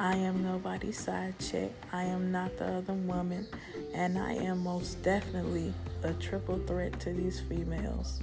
I am nobody's side chick. I am not the other woman. And I am most definitely a triple threat to these females.